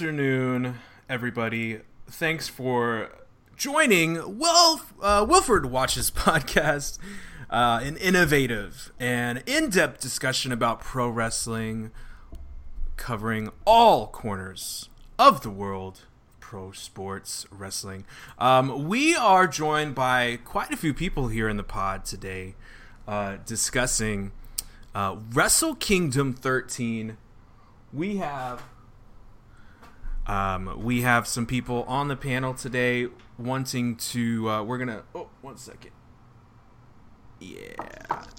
Afternoon, everybody. Thanks for joining Wilf, uh, Wilfred Watches podcast, uh, an innovative and in-depth discussion about pro wrestling, covering all corners of the world pro sports wrestling. Um, we are joined by quite a few people here in the pod today, uh, discussing uh, Wrestle Kingdom 13 we have um, we have some people on the panel today wanting to uh, we're gonna oh one second. Yeah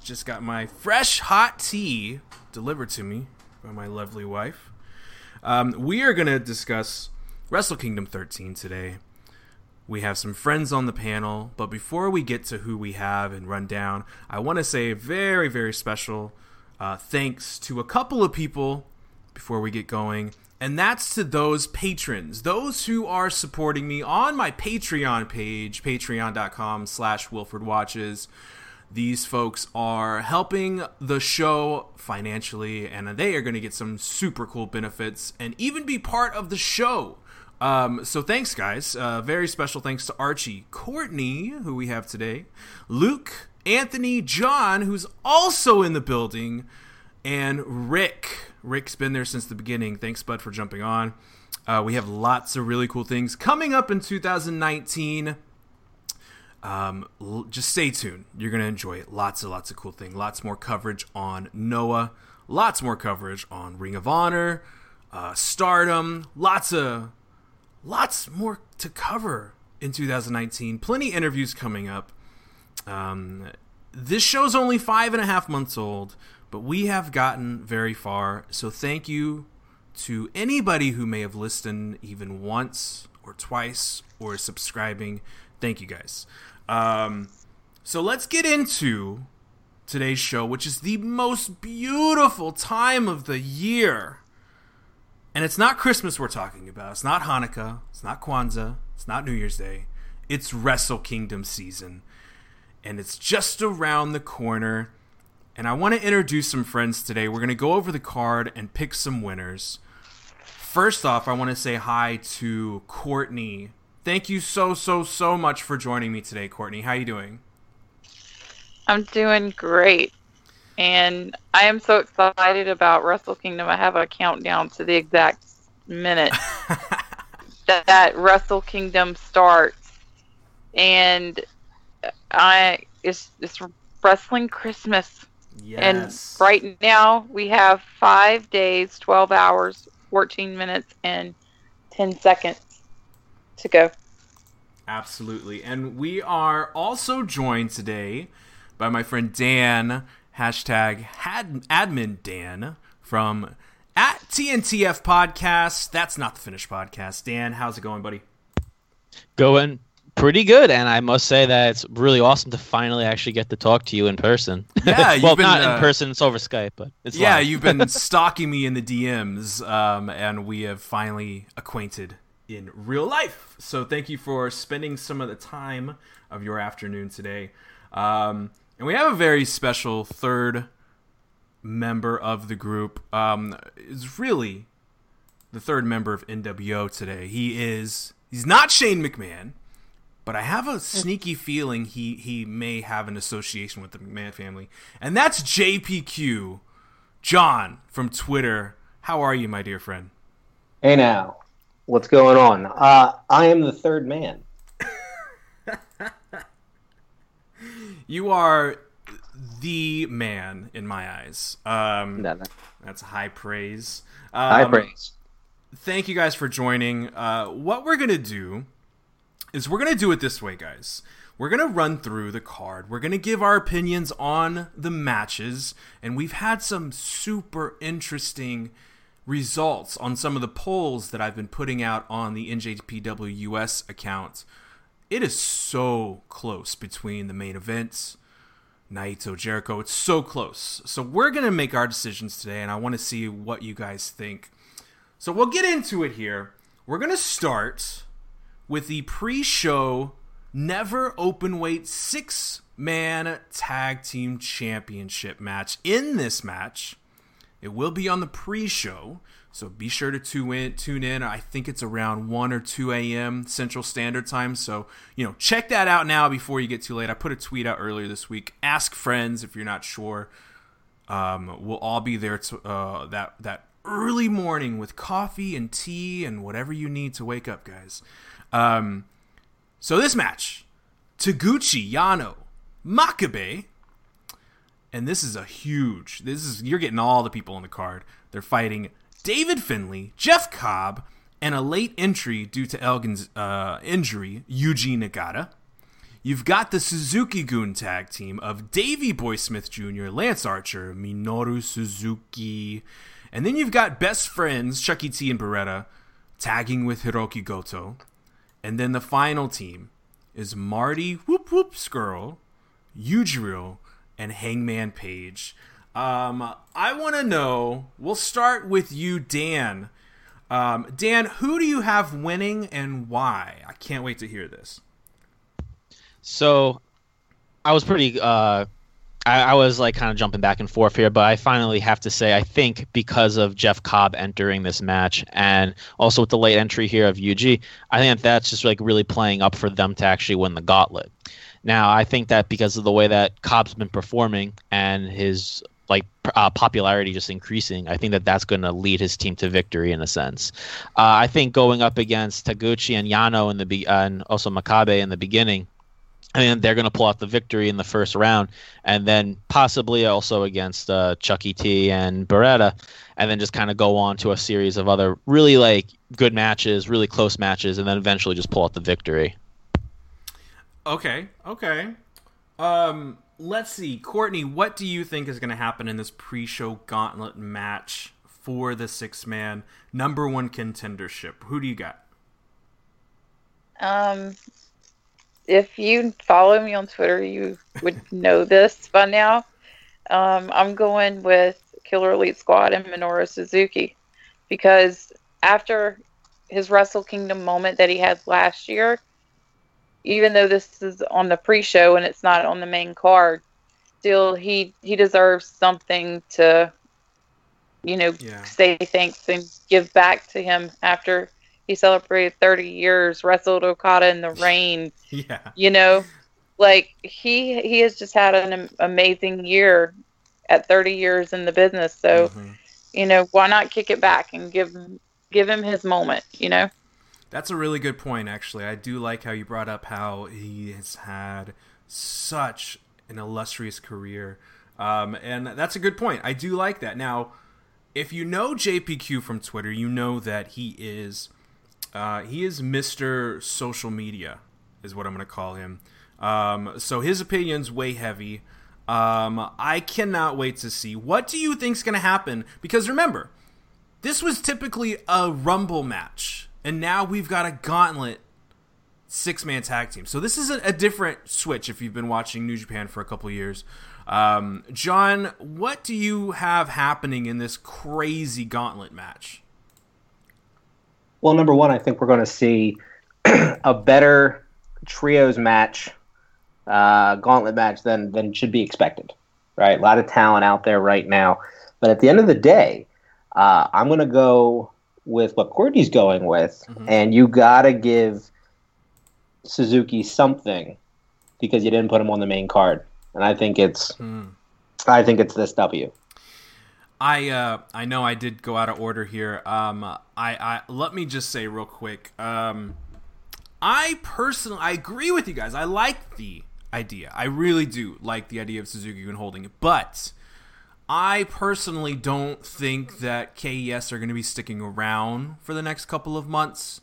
just got my fresh hot tea delivered to me by my lovely wife. Um, we are gonna discuss wrestle kingdom 13 today. We have some friends on the panel but before we get to who we have and run down i want to say a very very special uh, thanks to a couple of people before we get going. And that's to those patrons, those who are supporting me on my Patreon page, patreon.com slash Wilfred Watches. These folks are helping the show financially, and they are going to get some super cool benefits and even be part of the show. Um, so thanks, guys. Uh, very special thanks to Archie, Courtney, who we have today, Luke, Anthony, John, who's also in the building, and Rick. Rick's been there since the beginning. Thanks, Bud, for jumping on. Uh, we have lots of really cool things coming up in 2019. Um, l- just stay tuned. You're going to enjoy it. Lots and lots of cool things. Lots more coverage on Noah. Lots more coverage on Ring of Honor, uh, Stardom. Lots of, lots more to cover in 2019. Plenty interviews coming up. Um, this show's only five and a half months old, but we have gotten very far. So thank you to anybody who may have listened even once or twice or subscribing. Thank you guys. Um, so let's get into today's show, which is the most beautiful time of the year. And it's not Christmas we're talking about. It's not Hanukkah. It's not Kwanzaa. It's not New Year's Day. It's Wrestle Kingdom season. And it's just around the corner. And I want to introduce some friends today. We're going to go over the card and pick some winners. First off, I want to say hi to Courtney. Thank you so so so much for joining me today, Courtney. How are you doing? I'm doing great. And I am so excited about Wrestle Kingdom. I have a countdown to the exact minute that, that Wrestle Kingdom starts. And I it's it's wrestling Christmas. Yes. And right now we have five days, 12 hours, 14 minutes, and 10 seconds to go. Absolutely. And we are also joined today by my friend Dan, hashtag had, admin Dan from at TNTF Podcast. That's not the finished podcast. Dan, how's it going, buddy? Going pretty good, and I must say that it's really awesome to finally actually get to talk to you in person. Yeah, you've well, been, not uh, in person; it's over Skype, but it's yeah, you've been stalking me in the DMs, um, and we have finally acquainted in real life. So thank you for spending some of the time of your afternoon today. Um, and we have a very special third member of the group. Um, is really the third member of NWO today. He is he's not Shane McMahon, but I have a sneaky feeling he he may have an association with the McMahon family, and that's JPQ, John from Twitter. How are you, my dear friend? Hey now, what's going on? Uh, I am the third man. You are the man in my eyes. Um, No, no. That's high praise. High Um, praise. thank you guys for joining. Uh, what we're gonna do is we're gonna do it this way, guys. we're going to run through the card. We're going to give our opinions on the matches, and we've had some super interesting results on some of the polls that I've been putting out on the NJPW US account. It is so close between the main events, Naito, Jericho. It's so close. So we're going to make our decisions today, and I want to see what you guys think. So we'll get into it here. We're going to start with the pre show Never Open Weight six man tag team championship match. In this match, it will be on the pre show. So be sure to tune in, tune in. I think it's around 1 or 2 a.m. Central Standard Time. So, you know, check that out now before you get too late. I put a tweet out earlier this week. Ask friends if you're not sure. Um, we'll all be there to, uh, that, that early morning with coffee and tea and whatever you need to wake up, guys. Um, so this match, Taguchi, Yano, Makabe, and this is a huge. This is you're getting all the people on the card. They're fighting David Finlay, Jeff Cobb, and a late entry due to Elgin's uh, injury, Yuji Nagata. You've got the Suzuki Gun tag team of Davey Boy Smith Jr., Lance Archer, Minoru Suzuki, and then you've got best friends Chuckie T and Beretta tagging with Hiroki Goto. And then the final team is Marty Whoop Whoop Scurll, Yujiro, and Hangman Page. Um, I want to know. We'll start with you, Dan. Um, Dan, who do you have winning and why? I can't wait to hear this. So, I was pretty. Uh, I, I was like kind of jumping back and forth here, but I finally have to say I think because of Jeff Cobb entering this match and also with the late entry here of Yuji, I think that's just like really playing up for them to actually win the gauntlet. Now, I think that because of the way that Cobb's been performing and his like uh, popularity just increasing, I think that that's going to lead his team to victory in a sense. Uh, I think going up against Taguchi and Yano in the be- uh, and also Makabe in the beginning, and they're going to pull out the victory in the first round, and then possibly also against uh, Chuckie T and Beretta, and then just kind of go on to a series of other really like good matches, really close matches, and then eventually just pull out the victory. Okay, okay. Um, let's see, Courtney. What do you think is going to happen in this pre-show gauntlet match for the six-man number one contendership? Who do you got? Um, if you follow me on Twitter, you would know this by now. Um, I'm going with Killer Elite Squad and Minoru Suzuki because after his Wrestle Kingdom moment that he had last year, even though this is on the pre-show and it's not on the main card, still he he deserves something to, you know, Yeah. say thanks and give back to him after he celebrated 30 years, wrestled Okada in the rain, Yeah. you know like he he has just had an amazing year at 30 years in the business so Mhm. you know why not kick it back and give him give him his moment you know That's a really good point, actually. I do like how you brought up how he has had such an illustrious career. Um, and that's a good point. I do like that. Now, if you know JPQ from Twitter, you know that he is uh, he is Mr. Social Media, is what I'm going to call him. Um, so his opinion's way heavy. Um, I cannot wait to see. What do you think's going to happen? Because remember, this was typically a rumble match and now we've got a gauntlet six man tag team so this is a, a different switch if you've been watching new japan for a couple years um, john what do you have happening in this crazy gauntlet match Well, number one, I think we're going to see a better trios match, uh, gauntlet match than than should be expected. Right, a lot of talent out there right now, but at the end of the day, uh, I'm going to go with what Courtney's going with, Mhm. and you got to give Suzuki something because you didn't put him on the main card, and I think it's Hmm. I think it's this W. I uh, I know I did go out of order here. Um, I, I let me just say real quick. Um, I personally I agree with you guys. I like the idea. I really do like the idea of Suzuki Gun holding it, but I personally don't think that KES are going to be sticking around for the next couple of months.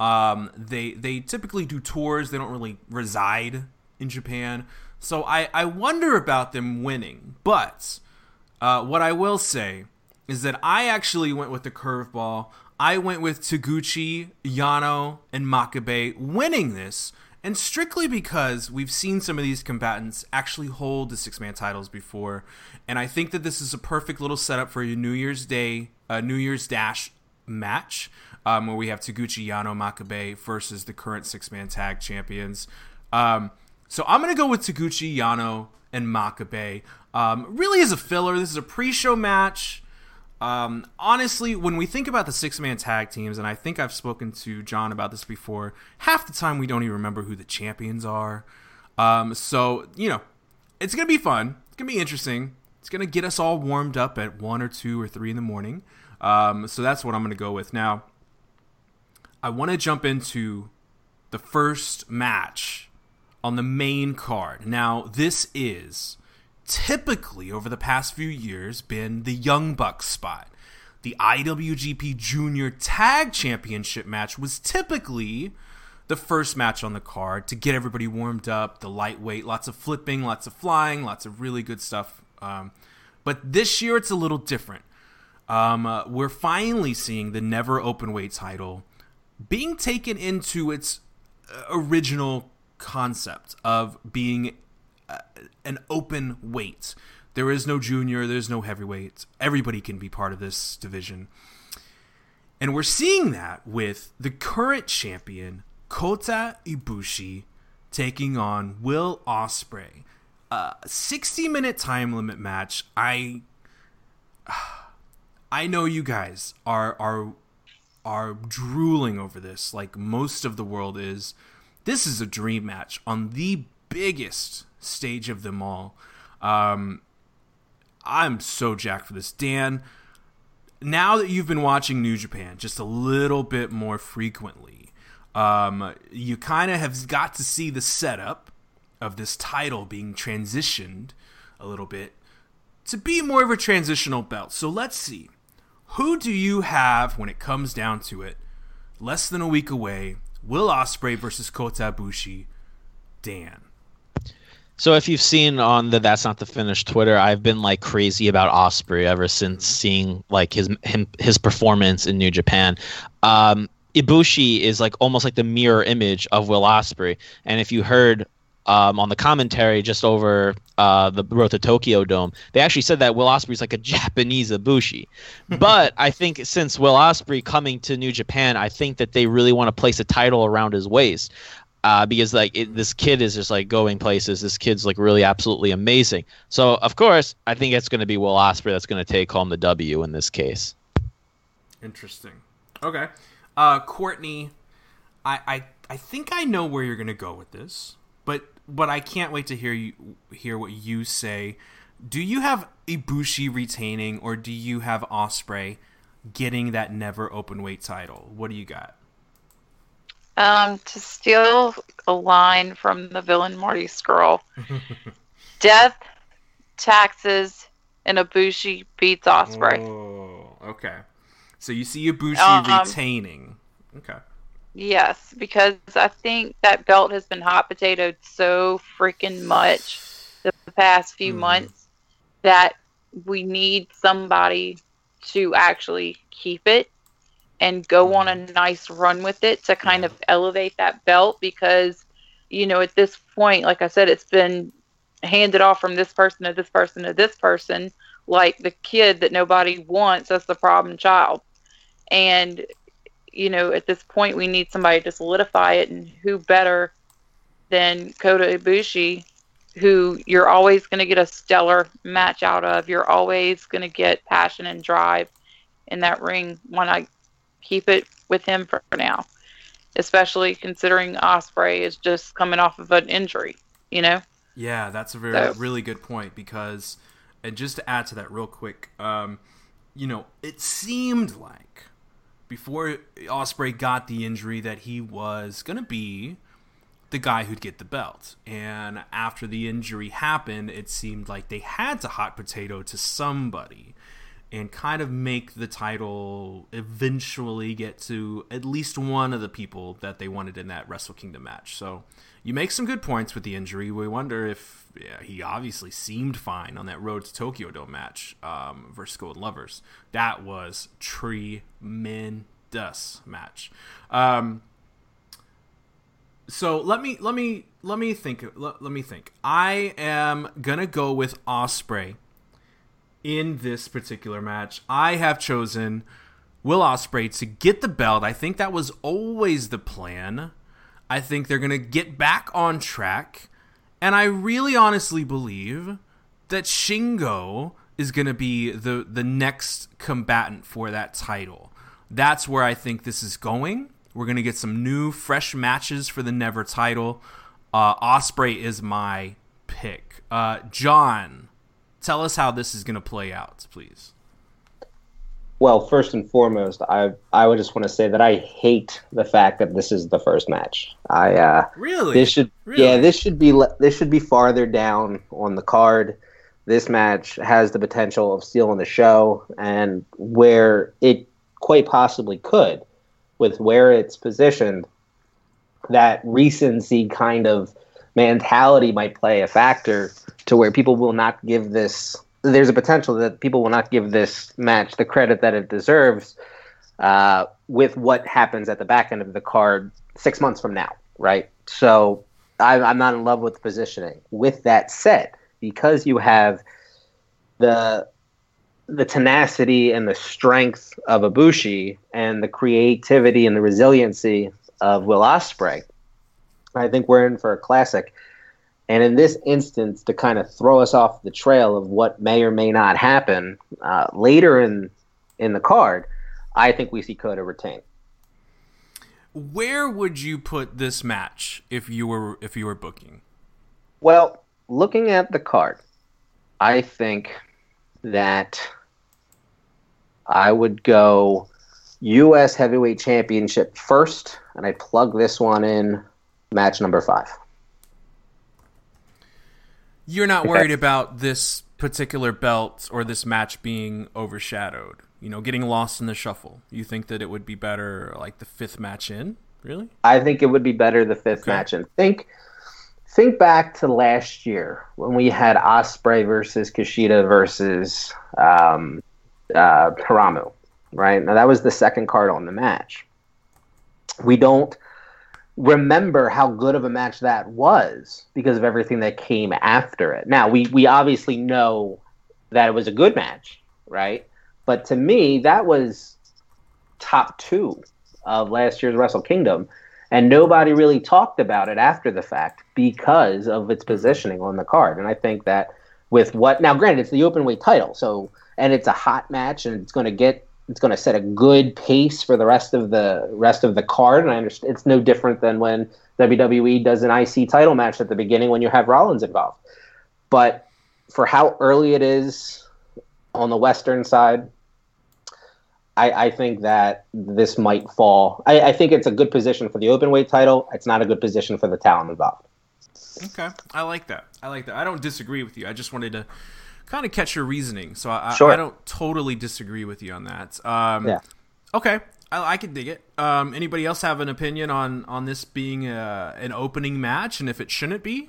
Um, they they typically do tours. They don't really reside in Japan. So I, I wonder about them winning. But uh, what I will say is that I actually went with the curveball. I went with Taguchi, Yano, and Makabe winning this. And strictly because we've seen some of these combatants actually hold the six man titles before. And I think that this is a perfect little setup for a New Year's Day, uh, New Year's Dash match um, where we have Taguchi, Yano, Makabe versus the current six man tag champions. Um, so I'm going to go with Taguchi, Yano, and Makabe. Um, really, is a filler, this is a pre show match. Um, honestly, when we think about the six man tag teams, and I think I've spoken to John about this before, half the time we don't even remember who the champions are. Um, so, you know, it's to be fun. It's to be interesting. It's to get us all warmed up at 1 or 2 or 3 in the morning. Um, so that's what I'm to go with. Now, I want to jump into the first match on the main card. Now, this is typically over the past few years been the Young Bucks spot. The IWGP Junior Tag Championship match was typically the first match on the card to get everybody warmed up, the lightweight, lots of flipping, lots of flying, lots of really good stuff. Um, but this year it's a little different. Um, uh, we're finally seeing the never open weight title being taken into its uh, original concept of being Uh, an open weight. There is no junior, there's no heavyweight. Everybody can be part of this division. And we're seeing that with the current champion, Kota Ibushi, taking on Will Ospreay. A 60 minute time limit match. I I know you guys are are are drooling over this, like most of the world is. This is a dream match on the biggest stage of them all. Um, I'm so jacked for this. Dan, now that you've been watching New Japan just a little bit more frequently, um, you kind of have got to see the setup of this title being transitioned a little bit to be more of a transitional belt. So let's see. Who do you have when it comes down to it? Less than a week away. Will Ospreay versus Kota Ibushi. Dan. So if you've seen on the That's Not the Finish Twitter, I've been like crazy about Ospreay ever since seeing like his him, his performance in New Japan. Um, Ibushi is like almost like the mirror image of Will Ospreay, and if you heard um, on the commentary just over uh, the road to Tokyo Dome, they actually said that Will Ospreay is like a Japanese Ibushi. but I think since Will Ospreay coming to New Japan, I think that they really want to place a title around his waist. Uh, because like it, this kid is just like going places. This kid's like really absolutely amazing. So of course, I think it's going to be Will Ospreay that's going to take home the W in this case. Interesting. Okay, uh, Courtney, I, I I think I know where you're going to go with this, but but I can't wait to hear you hear what you say. Do you have Ibushi retaining, or do you have Ospreay getting that never open weight title? What do you got? Um, to steal a line from the villain Marty Scurll, death, taxes, and Ibushi beats Ospreay. Oh, okay. So you see Ibushi Um, retaining. Okay. Yes, because I think that belt has been hot potatoed so freaking much the past few Mhm. months that we need somebody to actually keep it and go on a mm-hmm. nice run with it to kind of elevate that belt because you know at this point like I said it's been handed off from this person to this person to this person like the kid that nobody wants as the problem child and you know, at this point, we need somebody to solidify it, and who better than Kota Ibushi, who you're always going to get a stellar match out of. You're always going to get passion and drive in that ring. Why not keep it with him for now? Especially considering Ospreay is just coming off of an injury, you know? Yeah, that's a very So- really good point because, and just to add to that real quick, um, you know, it seemed like before Ospreay got the injury that he was gonna be the guy who'd get the belt, and after the injury happened, it seemed like they had to hot potato to somebody, and kind of make the title eventually get to at least one of the people that they wanted in that Wrestle Kingdom match. So you make some good points with the injury. We wonder if yeah, he obviously seemed fine on that Road to Tokyo Dome match um, versus Golden Lovers. That was tremendous match. Um, so let me let me let me think let, let me think. I am gonna go with Ospreay in this particular match. I have chosen Will Ospreay to get the belt. I think that was always the plan. I think they're gonna get back on track, and I really honestly believe that Shingo is gonna be the the next combatant for that title. That's where I think this is going. We're gonna get some new, fresh matches for the Never title. Uh, Ospreay is my pick. Uh, John, tell us how this is gonna play out, please. Well, first and foremost, I I would just want to say that I hate the fact that this is the first match. I uh, really this should Really? yeah this should be this should be farther down on the card. This match has the potential of stealing the show, and where it quite possibly could, with where it's positioned, that recency kind of mentality might play a factor to where people will not give this. There's a potential that people will not give this match the credit that it deserves uh, with what happens at the back end of the card six months from now, right? So I, I'm not in love with the positioning. With that said, because you have the the tenacity and the strength of Ibushi and the creativity and the resiliency of Will Ospreay, I think we're in for a classic. And in this instance, to kind of throw us off the trail of what may or may not happen uh, later in in the card, I think we see Kota retain. Where would you put this match if you were if you were booking? Well, looking at the card, I think that I would go U.S. Heavyweight Championship first, and I plug this one in match number five. You're not worried about this particular belt or this match being overshadowed, you know, getting lost in the shuffle. You think that it would be better like the fifth match in? Really? I think it would be better the fifth Okay. match. And think, think back to last year when we had Ospreay versus Kushida versus um, uh, Hiromu, right? Now that was the second card on the match. We don't remember how good of a match that was because of everything that came after it. Now we we obviously know that it was a good match, right? But to me, that was top two of last year's Wrestle Kingdom, and nobody really talked about it after the fact because of its positioning on the card. And I think that with what now, granted, it's the open weight title, so and it's a hot match, and it's going to get it's going to set a good pace for the rest of the rest of the card. And I understand it's no different than when WWE does an IC title match at the beginning when you have Rollins involved. But for how early it is on the Western side, I, I think that this might fall. I, I think it's a good position for the open weight title. It's not a good position for the talent involved. Okay, I like that. I like that. I don't disagree with you. I just wanted to kind of catch your reasoning. so I, Sure. I don't totally disagree with you on that. Um, Yeah. Okay, I, I can dig it. Um, anybody else have an opinion on on this being a, an opening match and if it shouldn't be?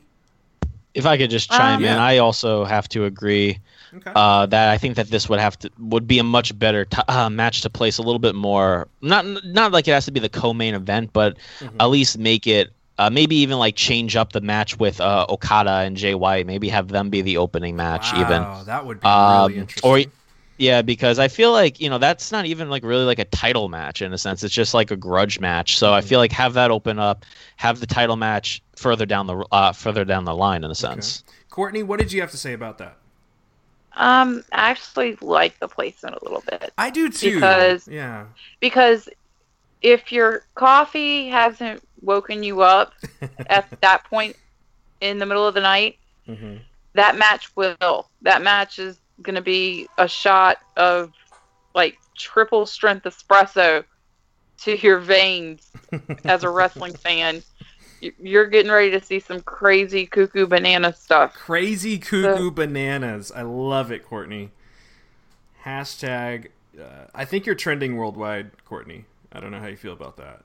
If I could just chime Um, in, Yeah. I also have to agree Okay. uh, that I think that this would have to would be a much better t- uh, match to place a little bit more. Not not like it has to be the co-main event, but Mm-hmm. at least make it. Uh, maybe even like change up the match with uh, Okada and Jay White. Maybe have them be the opening match. Even Wow, that would be Um, really interesting. or yeah, because I feel like you know that's not even like really like a title match in a sense. It's just like a grudge match. So Mm-hmm. I feel like have that open up, have the title match further down the uh, further down the line in a sense. Courtney, what did you have to say about that? Um, I actually like the placement a little bit I do too. Because- yeah, because if your coffee hasn't woken you up at that point in the middle of the night, Mhm. that match will. That match is going to be a shot of like triple strength espresso to your veins as a wrestling fan. You- You're getting ready to see some crazy cuckoo banana stuff. crazy cuckoo bananas. I love it, Courtney. Hashtag. Uh, I think you're trending worldwide, Courtney. I don't know how you feel about that.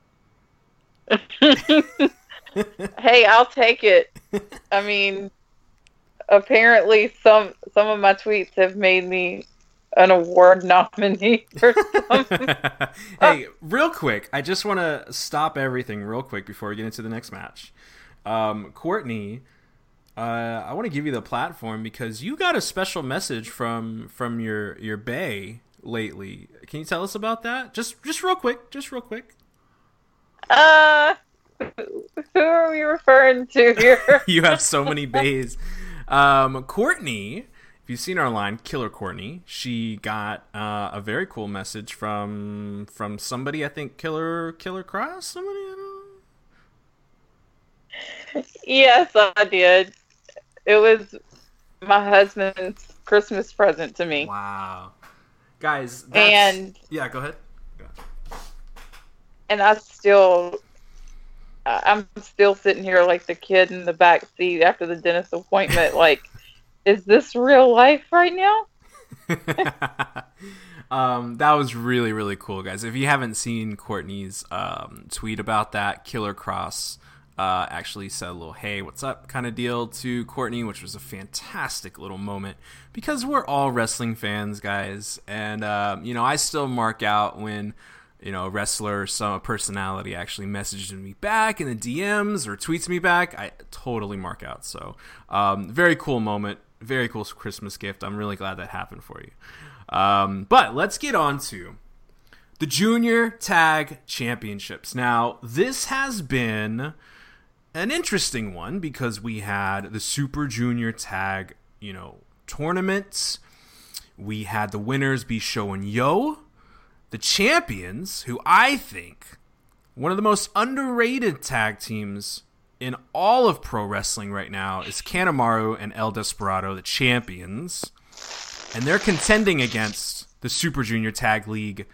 hey, I'll take it. I mean, apparently some some of my tweets have made me an award nominee or something. hey, real quick, I just want to stop everything real quick before we get into the next match. Um, Courtney, uh, I want to give you the platform because you got a special message from from your your bay lately. Can you tell us about that? Just just real quick, just real quick. Uh, who are we referring to here? you have so many bays. Um, Courtney, if you've seen our line, Killer Courtney, she got uh, a very cool message from from somebody. I think Killer Killer Kross. Somebody. I don't yes, I did. It was my husband's Christmas present to me. Wow, guys. That's... And yeah, go ahead. And I still, I'm still sitting here like the kid in the back seat after the dentist appointment. Like, is this real life right now? um, that was really really cool, guys. If you haven't seen Courtney's um, tweet about that, Killer Kross uh, actually said a little "Hey, what's up?" kind of deal to Courtney, which was a fantastic little moment because we're all wrestling fans, guys, and um, you know I still mark out when you know a wrestler or some personality actually messages me back in the DMs or tweets me back. I totally mark out. So um, very cool moment, very cool Christmas gift. I'm really glad that happened for you. Um, but let's get on to the Junior Tag Championships. Now, this has been an interesting one because we had the Super Junior Tag, you know, tournaments. We had the winners be Sho and Yo, the champions, who I think one of the most underrated tag teams in all of pro wrestling right now is Kanemaru and El Desperado, the champions. And they're contending against the Super Junior Tag League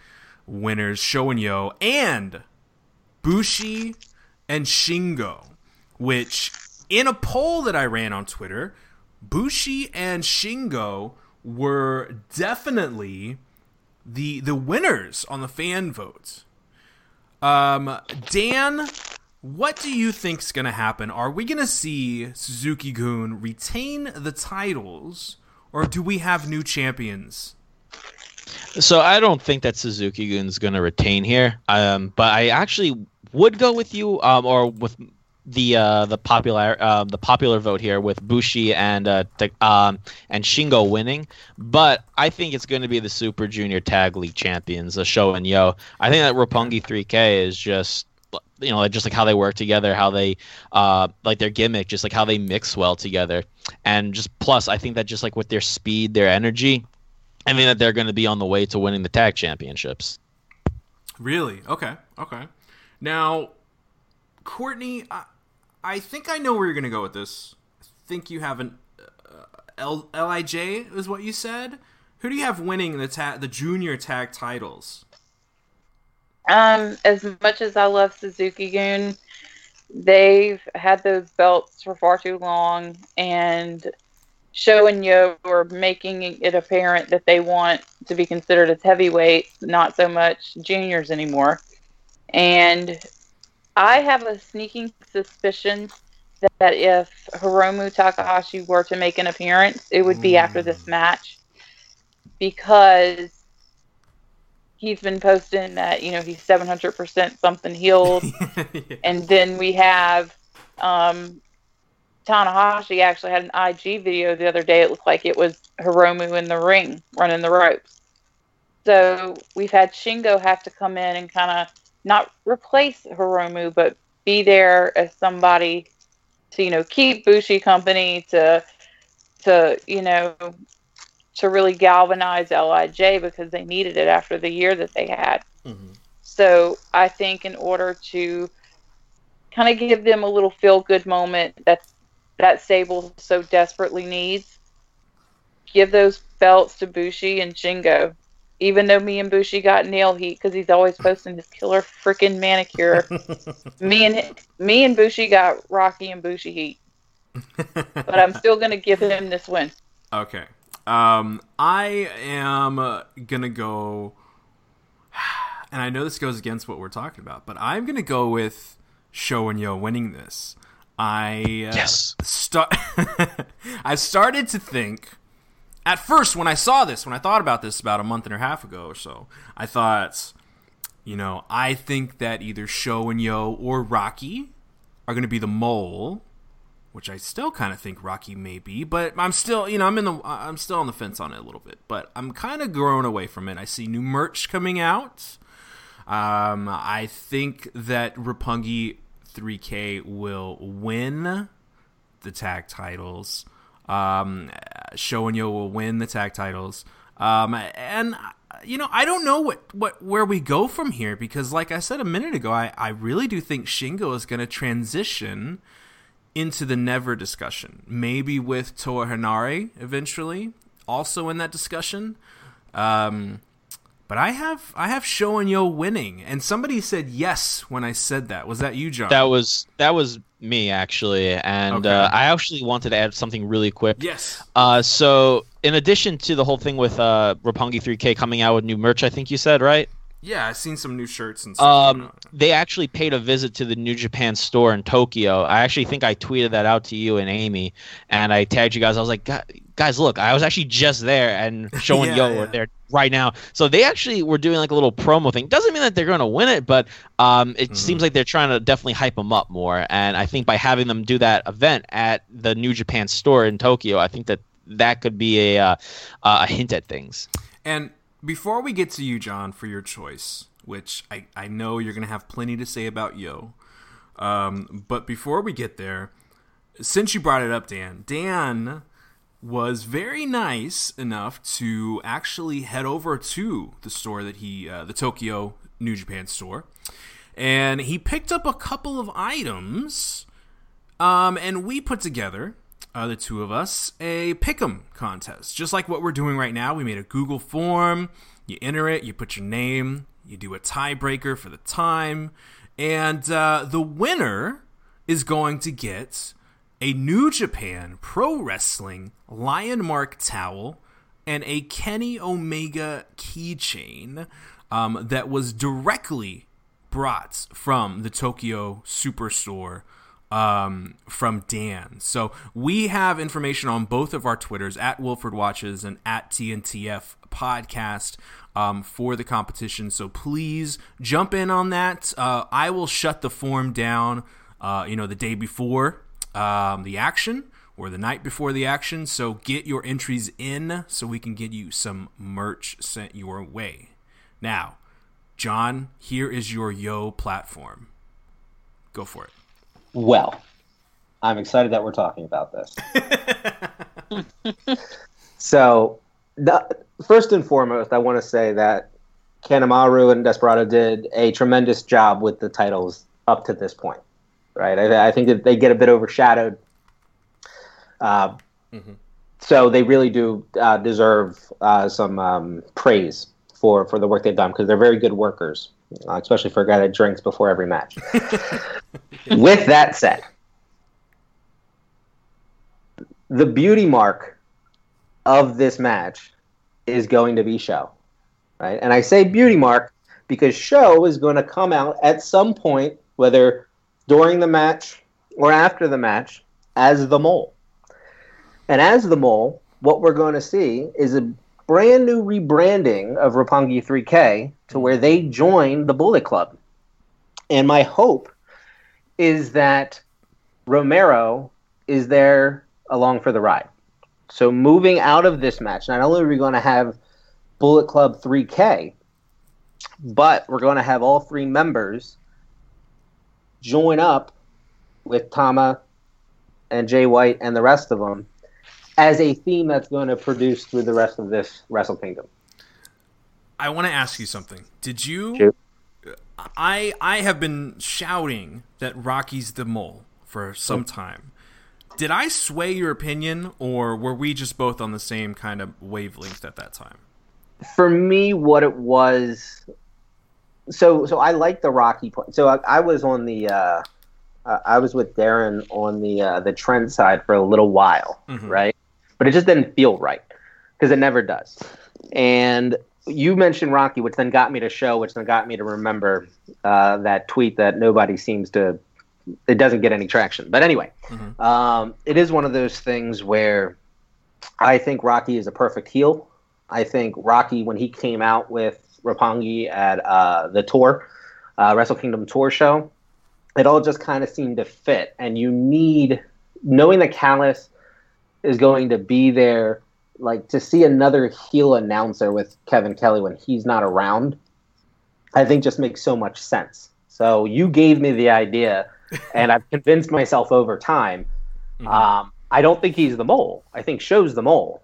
winners Sho and Yo and Bushi and Shingo, which in a poll that I ran on Twitter, Bushi and Shingo were definitely the the winners on the fan votes. Um, Dan, what do you think's gonna happen? Are we gonna see Suzuki Gun retain the titles? or do we have new champions? So I don't think that Suzuki Gun's going to retain here, um, but I actually would go with you, um, or with the uh, the popular uh, the popular vote here with Bushi and uh, um, and Shingo winning. But I think it's going to be the Super Junior Tag League champions, the Sho and Yo. I think that Roppongi 3K is just you know just like how they work together how they uh like their gimmick just like how they mix well together and just plus i think that just like with their speed their energy i mean that they're going to be on the way to winning the tag championships Really? Okay. Okay. Now, Courtney, I think I know where you're going to go with this. I think you have an uh, L, Lij is what you said. Who do you have winning the ta- the junior tag titles? Um, as much as I love Suzuki Gun, they've had those belts for far too long, and Sho and Yo are making it apparent that they want to be considered as heavyweights, not so much juniors anymore. And I have a sneaking suspicion that if Hiromu Takahashi were to make an appearance, it would be after this match because he's been posting that you know he's 700% something healed and then we have um, Tanahashi actually had an IG video the other day. It looked like it was Hiromu in the ring running the ropes. So we've had Shingo have to come in and kind of not replace Hiromu, but be there as somebody to you know keep Bushi company to to you know to really galvanize Lij because they needed it after the year that they had. Mhm. So I think in order to kind of give them a little feel good moment that that stable so desperately needs, give those belts to Bushi and Shingo. Even though me and Bushi got nail heat because he's always posting his killer freaking manicure, me and me and Bushi got Rocky and Bushi heat. But I'm still gonna give him this win. Okay. Um, I am uh, gonna go, and I know this goes against what we're talking about, but I'm gonna go with Sho and Yo winning this. I uh, Yes. Start. I started to think at first when I saw this, when I thought about this about a month and a half ago or so, I thought, you know, I think that either Sho and Yo or Rocky are going to be the mole, which I still kind of think Rocky may be, but I'm still, you know, I'm in the, I'm still on the fence on it a little bit, but I'm kind of growing away from it. I see new merch coming out. Um, I think that Roppongi 3K will win the tag titles. Um, Sho and Yo will win the tag titles. Um, and you know, I don't know what, what where we go from here because, like I said a minute ago, I, I really do think Shingo is going to transition into the never discussion. Maybe with Toa Henare eventually, also in that discussion. Um, but I have I have Sho and Yo winning, and somebody said yes when I said that. Was that you, John? That was that was me actually, and Okay. uh, I actually wanted to add something really quick. yes. Uh, so in addition to the whole thing with uh, Roppongi 3K coming out with new merch, I think you said right. Yeah, I've seen some new shirts and stuff. Um, they actually paid a visit to the New Japan store in Tokyo. I actually think I tweeted that out to you and Amy, and I tagged you guys. I was like, "Gu- guys, look, I was actually just there, and showing Yeah, Yo yeah. were there right now. So they actually were doing like a little promo thing. Doesn't mean that they're going to win it, but um, it Mhm. seems like they're trying to definitely hype them up more. And I think by having them do that event at the New Japan store in Tokyo, I think that that could be a uh, a hint at things. And before we get to you, John, for your choice, which I, I know you're going to have plenty to say about Yo, um, but before we get there, since you brought it up, Dan, Dan was very nice enough to actually head over to the store that he, uh, the Tokyo New Japan store, and he picked up a couple of items um, and we put together, uh, the two of us, a pick'em contest, just like what we're doing right now. We made a Google form. You enter it, you put your name, you do a tiebreaker for the time, and uh, the winner is going to get a New Japan Pro Wrestling Lion Mark towel and a Kenny Omega keychain um, that was directly brought from the Tokyo Superstore um, from Dan. So we have information on both of our Twitters at Wilfred Watches and at TNTF Podcast um, for the competition. So please jump in on that. Uh, I will shut the form down, uh, you know, the day before um, the action or the night before the action. So get your entries in so we can get you some merch sent your way. Now, John, here is your Yo platform. Go for it. Well, I'm excited that we're talking about this. so, the, first and foremost, I want to say that Kanemaru and Desperado did a tremendous job with the titles up to this point, right? I, I think that they get a bit overshadowed. Uh, Mhm. So they really do uh, deserve uh, some um, praise for, for the work they've done because they're very good workers, uh, especially for a guy that drinks before every match. With that said, the beauty mark of this match is going to be Sho, right? And I say beauty mark because Sho is going to come out at some point, whether during the match or after the match, as the mole. And as the mole, what we're going to see is a brand new rebranding of Roppongi 3K to where they join the Bullet Club. And my hope is that Romero is there along for the ride. So moving out of this match, not only are we going to have Bullet Club 3K, but we're going to have all three members join up with Tama and Jay White and the rest of them as a theme that's going to produce through the rest of this Wrestle Kingdom. I want to ask you something. Did you? Shoot. I I have been shouting that Rocky's the mole for some time. Did I sway your opinion, or were we just both on the same kind of wavelength at that time? For me, what it was, so so I like the Rocky point. So I, I was on the, uh, uh, I was with Darren on the uh, the trend side for a little while, Mhm. right? But it just didn't feel right because it never does. And you mentioned Rocky, which then got me to Sho, which then got me to remember uh, that tweet that nobody seems to. It doesn't get any traction, but anyway, Mhm. um, it is one of those things where I think Rocky is a perfect heel. I think Rocky, when he came out with Roppongi at uh, the tour, uh, Wrestle Kingdom tour show, it all just kind of seemed to fit. And you need, knowing that Callis is going to be there, like to see another heel announcer with Kevin Kelly when he's not around, I think just makes so much sense. So you gave me the idea, and I've convinced myself over time. Mhm. Um, I don't think he's the mole. I think Sho's the mole.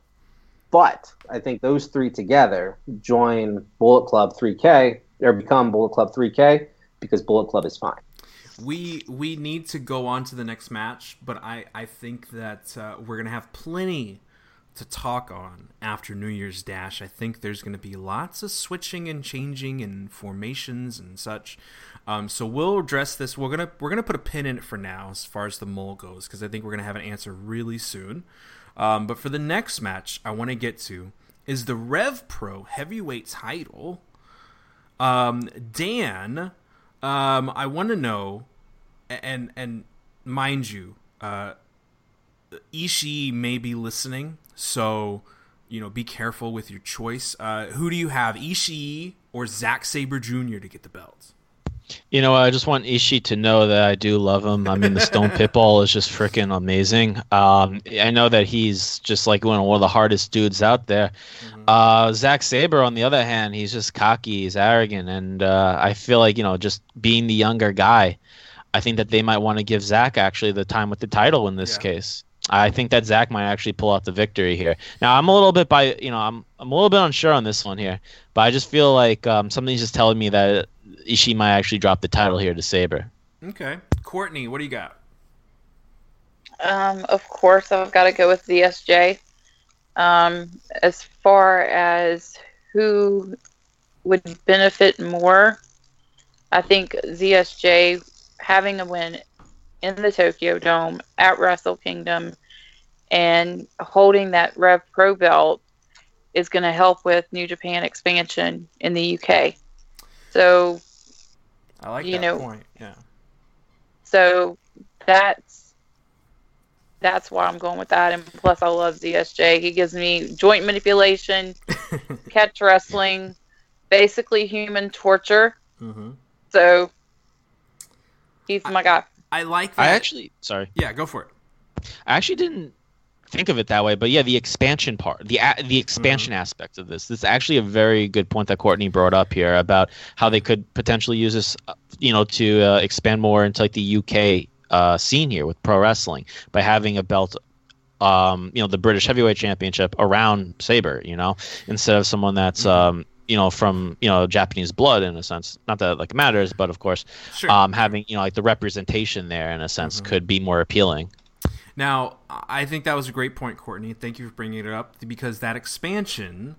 But I think those three together join Bullet Club 3K or become Bullet Club 3K because Bullet Club is fine. we we need to go on to the next match, but I I think that uh, we're gonna have plenty to talk on after New Year's Dash. I think there's gonna be lots of switching and changing and formations and such. Um, so we'll address this. We're gonna we're gonna put a pin in it for now as far as the mole goes because I think we're gonna have an answer really soon. Um, but for the next match, I want to get to is the Rev Pro Heavyweight Title. Um, Dan, um, I want to know, and and mind you, uh, Ishii may be listening, so you know be careful with your choice. Uh, who do you have, Ishii or Zack Sabre Jr. to get the belt? You know, I just want Ishii to know that I do love him. I mean, the Stone Pitbull is just freaking amazing. Um, I know that he's just like one of the hardest dudes out there. Uh, Zack Sabre, on the other hand, he's just cocky, he's arrogant, and uh, I feel like you know, just being the younger guy, I think that they might want to give Zack actually the time with the title in this Yeah. case. I think that Zack might actually pull out the victory here. Now, I'm a little bit by you know, I'm I'm a little bit unsure on this one here, but I just feel like um, something's just telling me that Ishii might actually drop the title here to Sabre. Okay, Courtney, what do you got? Um, of course, I've got to go with ZSJ. Um, as far as who would benefit more, I think ZSJ having a win in the Tokyo Dome at Wrestle Kingdom and holding that Rev Pro belt is going to help with New Japan expansion in the UK. So I like You that know- point. Yeah. So that's that's why I'm going with that. And plus, I love ZSJ. He gives me joint manipulation, catch wrestling, basically human torture. hmm So he's my guy. I like that. I actually, sorry, yeah, go for it. I actually didn't think of it that way, but yeah, the expansion part, the the expansion aspect of this, this is actually a very good point that Courtney brought up here about how they could potentially use this, uh, you know, to uh, expand more into like the UK uh, scene here with pro wrestling by having a belt. Um, you know, the British Heavyweight Championship around Sabre, you know, instead of someone that's, um, you know, from you know Japanese blood in a sense. Not that like it matters, but of course, Sure. um, having you know like the representation there in a sense could be more appealing. Now, I think that was a great point, Courtney. Thank you for bringing it up because that expansion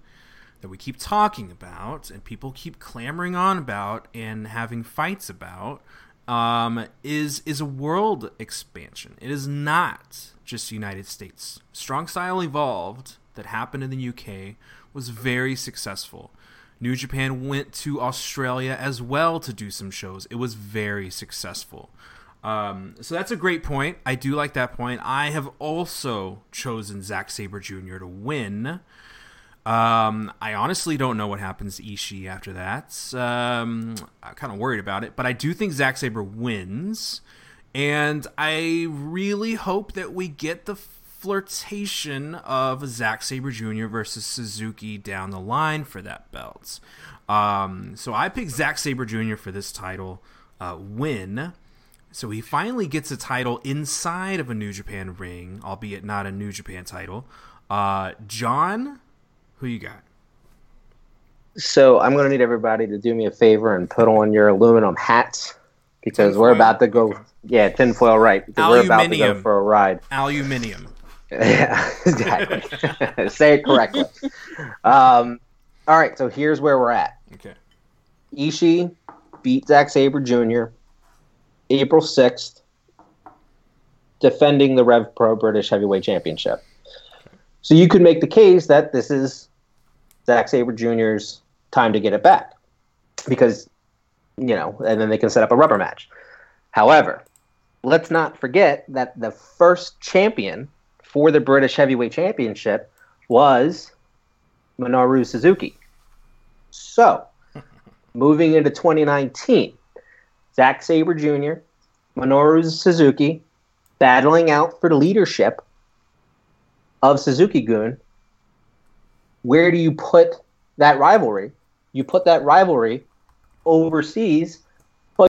that we keep talking about and people keep clamoring on about and having fights about um, is is a world expansion. It is not just United States. Strong Style Evolved that happened in the UK was very successful. New Japan went to Australia as well to do some shows. It was very successful. Um, so that's a great point. I do like that point. I have also chosen Zack Sabre Jr. to win. Um, I honestly don't know what happens to Ishii after that. Um, I'm kind of worried about it, but I do think Zack Sabre wins, and I really hope that we get the flirtation of Zack Sabre Jr. versus Suzuki down the line for that belt. Um, so I picked Zack Sabre Jr. for this title uh, win. So he finally gets a title inside of a New Japan ring, albeit not a New Japan title. Uh, Jon, who you got? So I'm going to need everybody to do me a favor and put on your aluminum hats because we're about to go. Yeah, tinfoil, right? We're about to go for a ride. Aluminium. Yeah, exactly. Say it correctly. Um, all right, so here's where we're at. Okay. Ishii beat Zack Sabre Jr. April 6th, defending the Rev Pro British Heavyweight Championship. So you could make the case that this is Zack Sabre Jr.'s time to get it back because, you know, and then they can set up a rubber match. However, let's not forget that the first champion for the British Heavyweight Championship was Minoru Suzuki. So, moving into 2019, Zack Sabre Jr., Minoru Suzuki, battling out for the leadership of Suzuki-gun. Where do you put that rivalry? You put that rivalry overseas.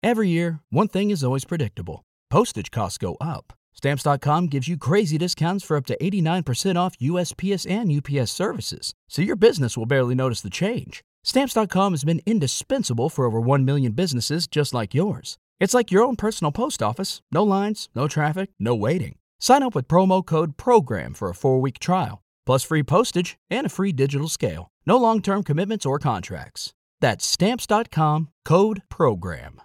Every year, one thing is always predictable postage costs go up. Stamps.com gives you crazy discounts for up to 89% off USPS and UPS services, so your business will barely notice the change. Stamps.com has been indispensable for over 1 million businesses just like yours. It's like your own personal post office no lines, no traffic, no waiting. Sign up with promo code PROGRAM for a four week trial, plus free postage and a free digital scale. No long term commitments or contracts. That's Stamps.com code PROGRAM.